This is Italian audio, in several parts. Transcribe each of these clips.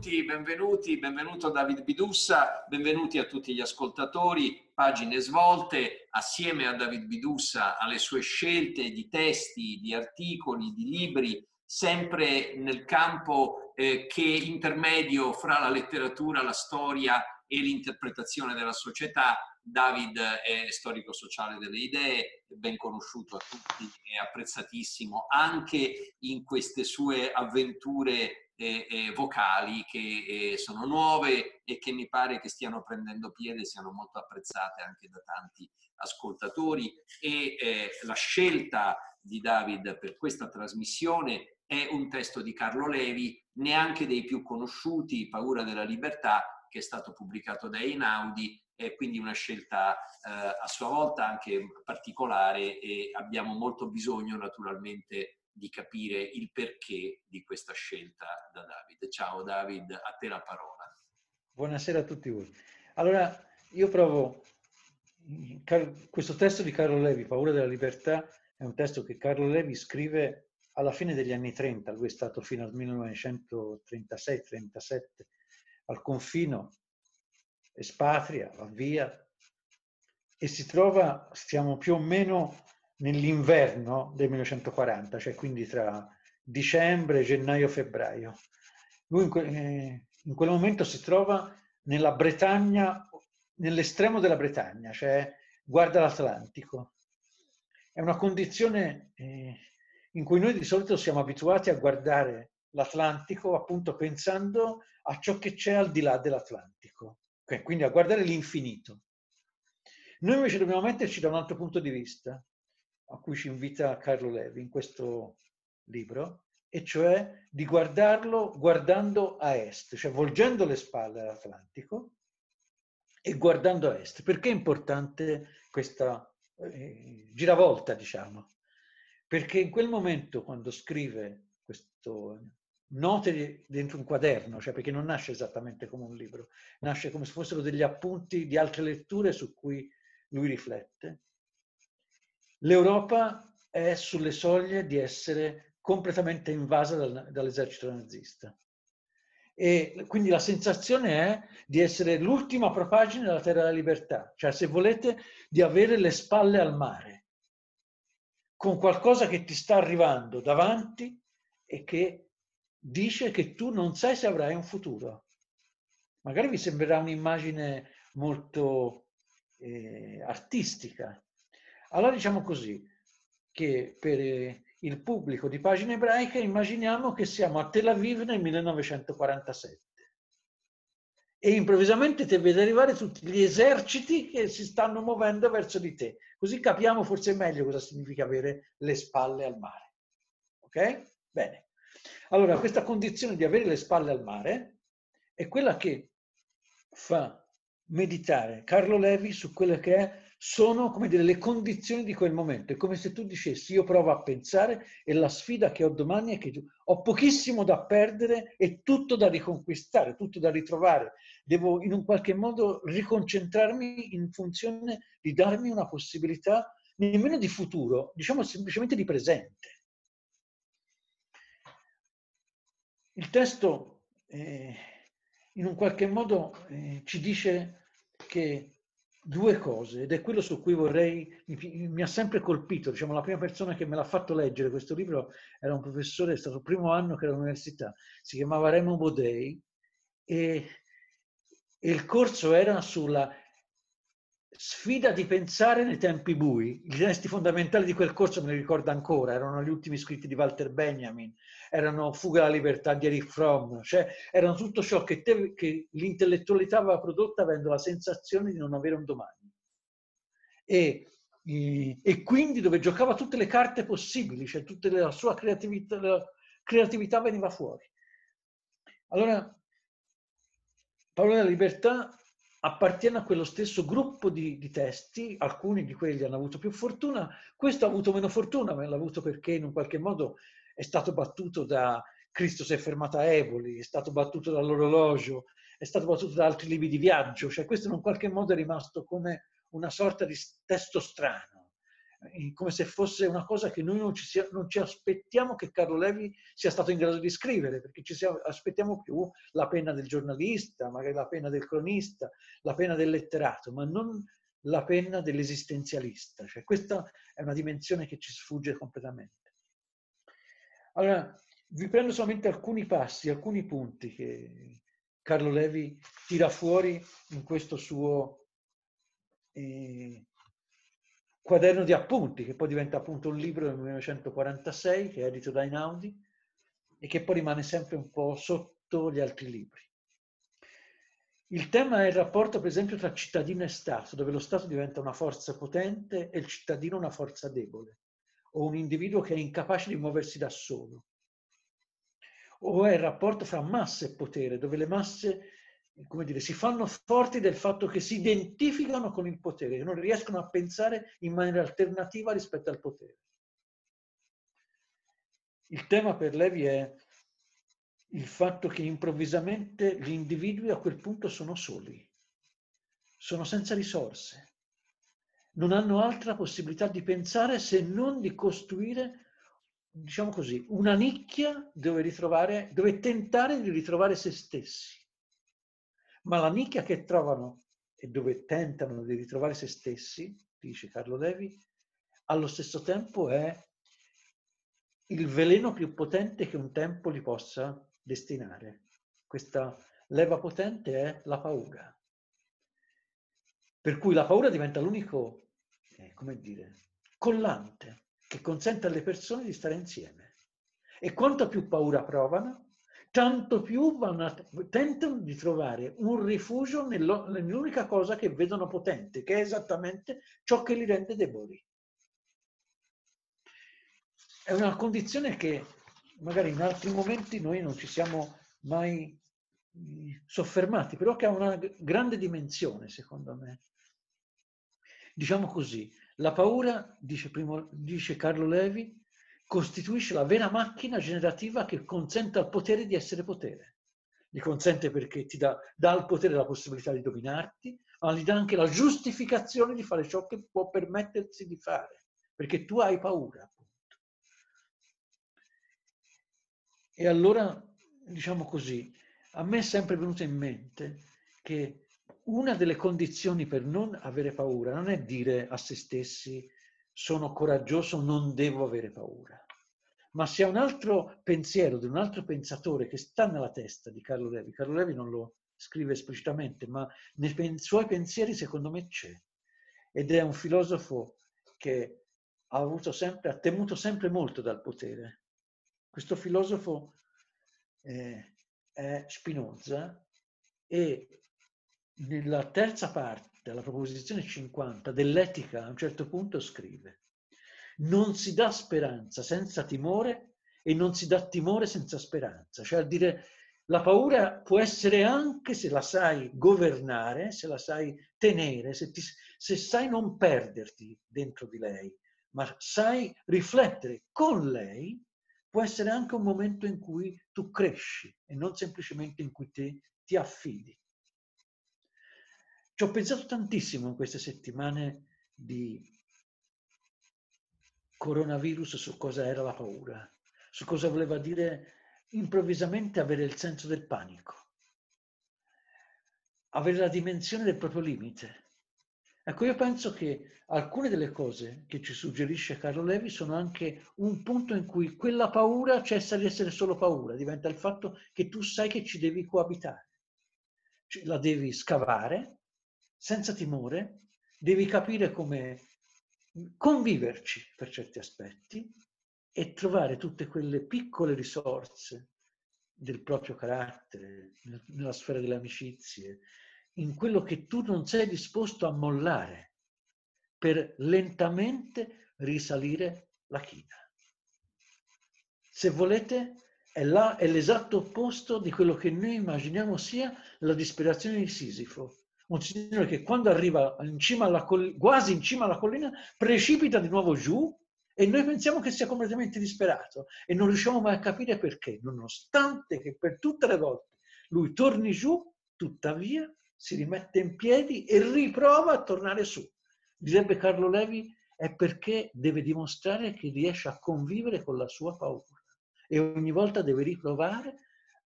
tutti, benvenuti, benvenuto David Bidussa, benvenuti a tutti gli ascoltatori, pagine svolte, assieme a David Bidussa, alle sue scelte di testi, di articoli, di libri, sempre nel campo eh, che intermedio fra la letteratura, la storia e l'interpretazione della società. David è storico sociale delle idee, ben conosciuto a tutti, è apprezzatissimo anche in queste sue avventure eh, vocali che sono nuove e che mi pare che stiano prendendo piede, siano molto apprezzate anche da tanti ascoltatori. E eh, la scelta di David per questa trasmissione è un testo di Carlo Levi, neanche dei più conosciuti, Paura della libertà, che è stato pubblicato da Einaudi, è quindi una scelta eh, a sua volta anche particolare e abbiamo molto bisogno naturalmente di capire il perché di questa scelta da David. Ciao David, a te la parola. Buonasera a tutti voi. Allora, io provo, questo testo di Carlo Levi, Paura della libertà, è un testo che Carlo Levi scrive alla fine degli anni 30, lui è stato fino al 1936-37 al confino, espatria, va via e si trova, stiamo più o meno nell'inverno del 1940, cioè quindi tra dicembre, gennaio, febbraio. Lui in, que- eh, in quel momento si trova nella Bretagna, nell'estremo della Bretagna, cioè guarda l'Atlantico. È una condizione eh, in cui noi di solito siamo abituati a guardare l'Atlantico appunto pensando a ciò che c'è al di là dell'Atlantico, quindi a guardare l'infinito. Noi invece dobbiamo metterci da un altro punto di vista, a cui ci invita Carlo Levi in questo libro, e cioè di guardarlo guardando a est, cioè volgendo le spalle all'Atlantico e guardando a est. Perché è importante questa eh, giravolta, diciamo? Perché in quel momento, quando scrive questo note dentro un quaderno, cioè perché non nasce esattamente come un libro, nasce come se fossero degli appunti di altre letture su cui lui riflette, L'Europa è sulle soglie di essere completamente invasa dal, dall'esercito nazista. E quindi la sensazione è di essere l'ultima propagine della Terra della Libertà, cioè se volete di avere le spalle al mare, con qualcosa che ti sta arrivando davanti e che dice che tu non sai se avrai un futuro. Magari vi sembrerà un'immagine molto eh, artistica, allora diciamo così, che per eh, il pubblico di pagine ebraiche immaginiamo che siamo a Tel Aviv nel 1947 e improvvisamente ti vedi arrivare tutti gli eserciti che si stanno muovendo verso di te. Così capiamo forse meglio cosa significa avere le spalle al mare. Ok? Bene. Allora, questa condizione di avere le spalle al mare è quella che fa meditare Carlo Levi su quelle che è sono come dire le condizioni di quel momento. È come se tu dicessi io provo a pensare e la sfida che ho domani è che ho pochissimo da perdere e tutto da riconquistare, tutto da ritrovare. Devo in un qualche modo riconcentrarmi in funzione di darmi una possibilità nemmeno di futuro, diciamo semplicemente di presente. Il testo eh, in un qualche modo eh, ci dice che due cose ed è quello su cui vorrei, mi, mi, ha sempre colpito, diciamo la prima persona che me l'ha fatto leggere questo libro era un professore, è stato il primo anno che era all'università, si chiamava Remo Bodei e, e il corso era sulla sfida di pensare nei tempi bui. I testi fondamentali di quel corso me li ricordo ancora, erano gli ultimi scritti di Walter Benjamin, erano Fuga alla libertà di Eric Fromm, cioè erano tutto ciò che, te, che l'intellettualità aveva prodotto avendo la sensazione di non avere un domani. E, e quindi dove giocava tutte le carte possibili, cioè tutta la sua creatività, la creatività veniva fuori. Allora, Paolo della Libertà appartiene a quello stesso gruppo di, di, testi, alcuni di quelli hanno avuto più fortuna, questo ha avuto meno fortuna, ma l'ha avuto perché in un qualche modo è stato battuto da Cristo si è fermato a Eboli, è stato battuto dall'orologio, è stato battuto da altri libri di viaggio, cioè questo in un qualche modo è rimasto come una sorta di testo strano. Come se fosse una cosa che noi non ci, sia, non ci, aspettiamo che Carlo Levi sia stato in grado di scrivere, perché ci siamo, aspettiamo più la penna del giornalista, magari la penna del cronista, la penna del letterato, ma non la penna dell'esistenzialista. Cioè, questa è una dimensione che ci sfugge completamente. Allora, vi prendo solamente alcuni passi, alcuni punti che Carlo Levi tira fuori in questo suo eh, quaderno di appunti, che poi diventa appunto un libro del 1946, che è edito da Einaudi, e che poi rimane sempre un po' sotto gli altri libri. Il tema è il rapporto, per esempio, tra cittadino e Stato, dove lo Stato diventa una forza potente e il cittadino una forza debole, o un individuo che è incapace di muoversi da solo. O è il rapporto fra massa e potere, dove le masse come dire, si fanno forti del fatto che si identificano con il potere, che non riescono a pensare in maniera alternativa rispetto al potere. Il tema per Levi è il fatto che improvvisamente gli individui a quel punto sono soli, sono senza risorse, non hanno altra possibilità di pensare se non di costruire, diciamo così, una nicchia dove, ritrovare, dove tentare di ritrovare se stessi ma la nicchia che trovano e dove tentano di ritrovare se stessi, dice Carlo Levi, allo stesso tempo è il veleno più potente che un tempo li possa destinare. Questa leva potente è la paura. Per cui la paura diventa l'unico, eh, come dire, collante che consente alle persone di stare insieme. E quanto più paura provano, tanto più vanno, tentano di trovare un rifugio nell'unica cosa che vedono potente, che è esattamente ciò che li rende deboli. È una condizione che magari in altri momenti noi non ci siamo mai soffermati, però che ha una grande dimensione, secondo me. Diciamo così, la paura, dice, primo, dice Carlo Levi, costituisce la vera macchina generativa che consente al potere di essere potere. Gli consente perché ti dà, dà al potere la possibilità di dominarti, ma gli dà anche la giustificazione di fare ciò che può permettersi di fare, perché tu hai paura. Appunto. E allora, diciamo così, a me è sempre venuto in mente che una delle condizioni per non avere paura non è dire a se stessi sono coraggioso, non devo avere paura. Ma se un altro pensiero di un altro pensatore che sta nella testa di Carlo Levi, Carlo Levi non lo scrive esplicitamente, ma nei suoi pensieri secondo me c'è. Ed è un filosofo che ha, avuto sempre, ha temuto sempre molto dal potere. Questo filosofo eh, è Spinoza e nella terza parte della proposizione 50 dell'etica a un certo punto scrive non si dà speranza senza timore e non si dà timore senza speranza, cioè a dire la paura può essere anche se la sai governare, se la sai tenere, se, ti, se sai non perderti dentro di lei, ma sai riflettere con lei, può essere anche un momento in cui tu cresci e non semplicemente in cui te, ti affidi. Ci ho pensato tantissimo in queste settimane di coronavirus su cosa era la paura, su cosa voleva dire improvvisamente avere il senso del panico, avere la dimensione del proprio limite. Ecco, io penso che alcune delle cose che ci suggerisce Carlo Levi sono anche un punto in cui quella paura cessa di essere solo paura, diventa il fatto che tu sai che ci devi coabitare. La devi scavare, senza timore, devi capire come conviverci per certi aspetti e trovare tutte quelle piccole risorse del proprio carattere, nella sfera delle amicizie, in quello che tu non sei disposto a mollare per lentamente risalire la china. Se volete, è, là, è l'esatto opposto di quello che noi immaginiamo sia la disperazione di Sisifo, un signore che quando arriva in collina, quasi in cima alla collina precipita di nuovo giù e noi pensiamo che sia completamente disperato e non riusciamo mai a capire perché, nonostante che per tutte le volte lui torni giù, tuttavia si rimette in piedi e riprova a tornare su. Direbbe Carlo Levi, è perché deve dimostrare che riesce a convivere con la sua paura e ogni volta deve riprovare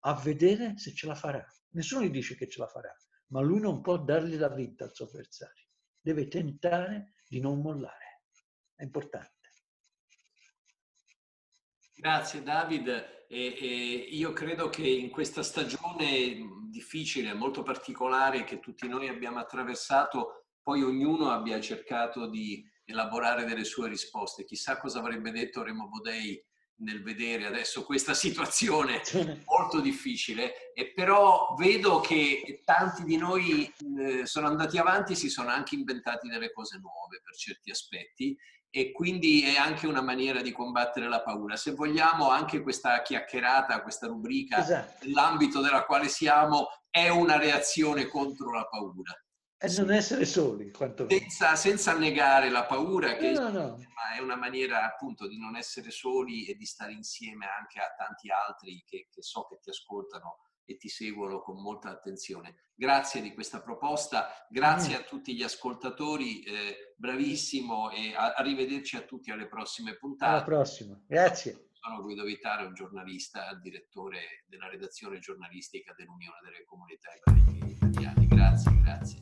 a vedere se ce la farà. Nessuno gli dice che ce la farà, ma lui non può dargli la vinta al suo avversario. Deve tentare di non mollare. È importante. Grazie David. E, e io credo che in questa stagione difficile, molto particolare che tutti noi abbiamo attraversato, poi ognuno abbia cercato di elaborare delle sue risposte. Chissà cosa avrebbe detto Remo Bodei nel vedere adesso questa situazione molto difficile, e però vedo che tanti di noi eh, sono andati avanti, si sono anche inventati delle cose nuove per certi aspetti e quindi è anche una maniera di combattere la paura. Se vogliamo, anche questa chiacchierata, questa rubrica, esatto. nell'ambito della quale siamo, è una reazione contro la paura. E non essere soli, senza, senza, negare la paura, che no, no. è una maniera appunto di non essere soli e di stare insieme anche a tanti altri che, che so che ti ascoltano e ti seguono con molta attenzione. Grazie di questa proposta, grazie a tutti gli ascoltatori, eh, bravissimo e a, arrivederci a tutti alle prossime puntate. Alla prossima, grazie. Sono Guido Vitale, un giornalista, direttore della redazione giornalistica dell'Unione delle Comunità Ebraiche Italiane. Grazie, grazie.